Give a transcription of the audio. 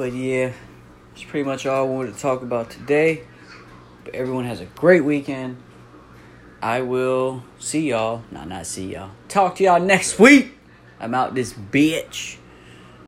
But yeah, that's pretty much all I wanted to talk about today. But everyone has a great weekend. I will see y'all. No, not see y'all. Talk to y'all next week. I'm out this bitch.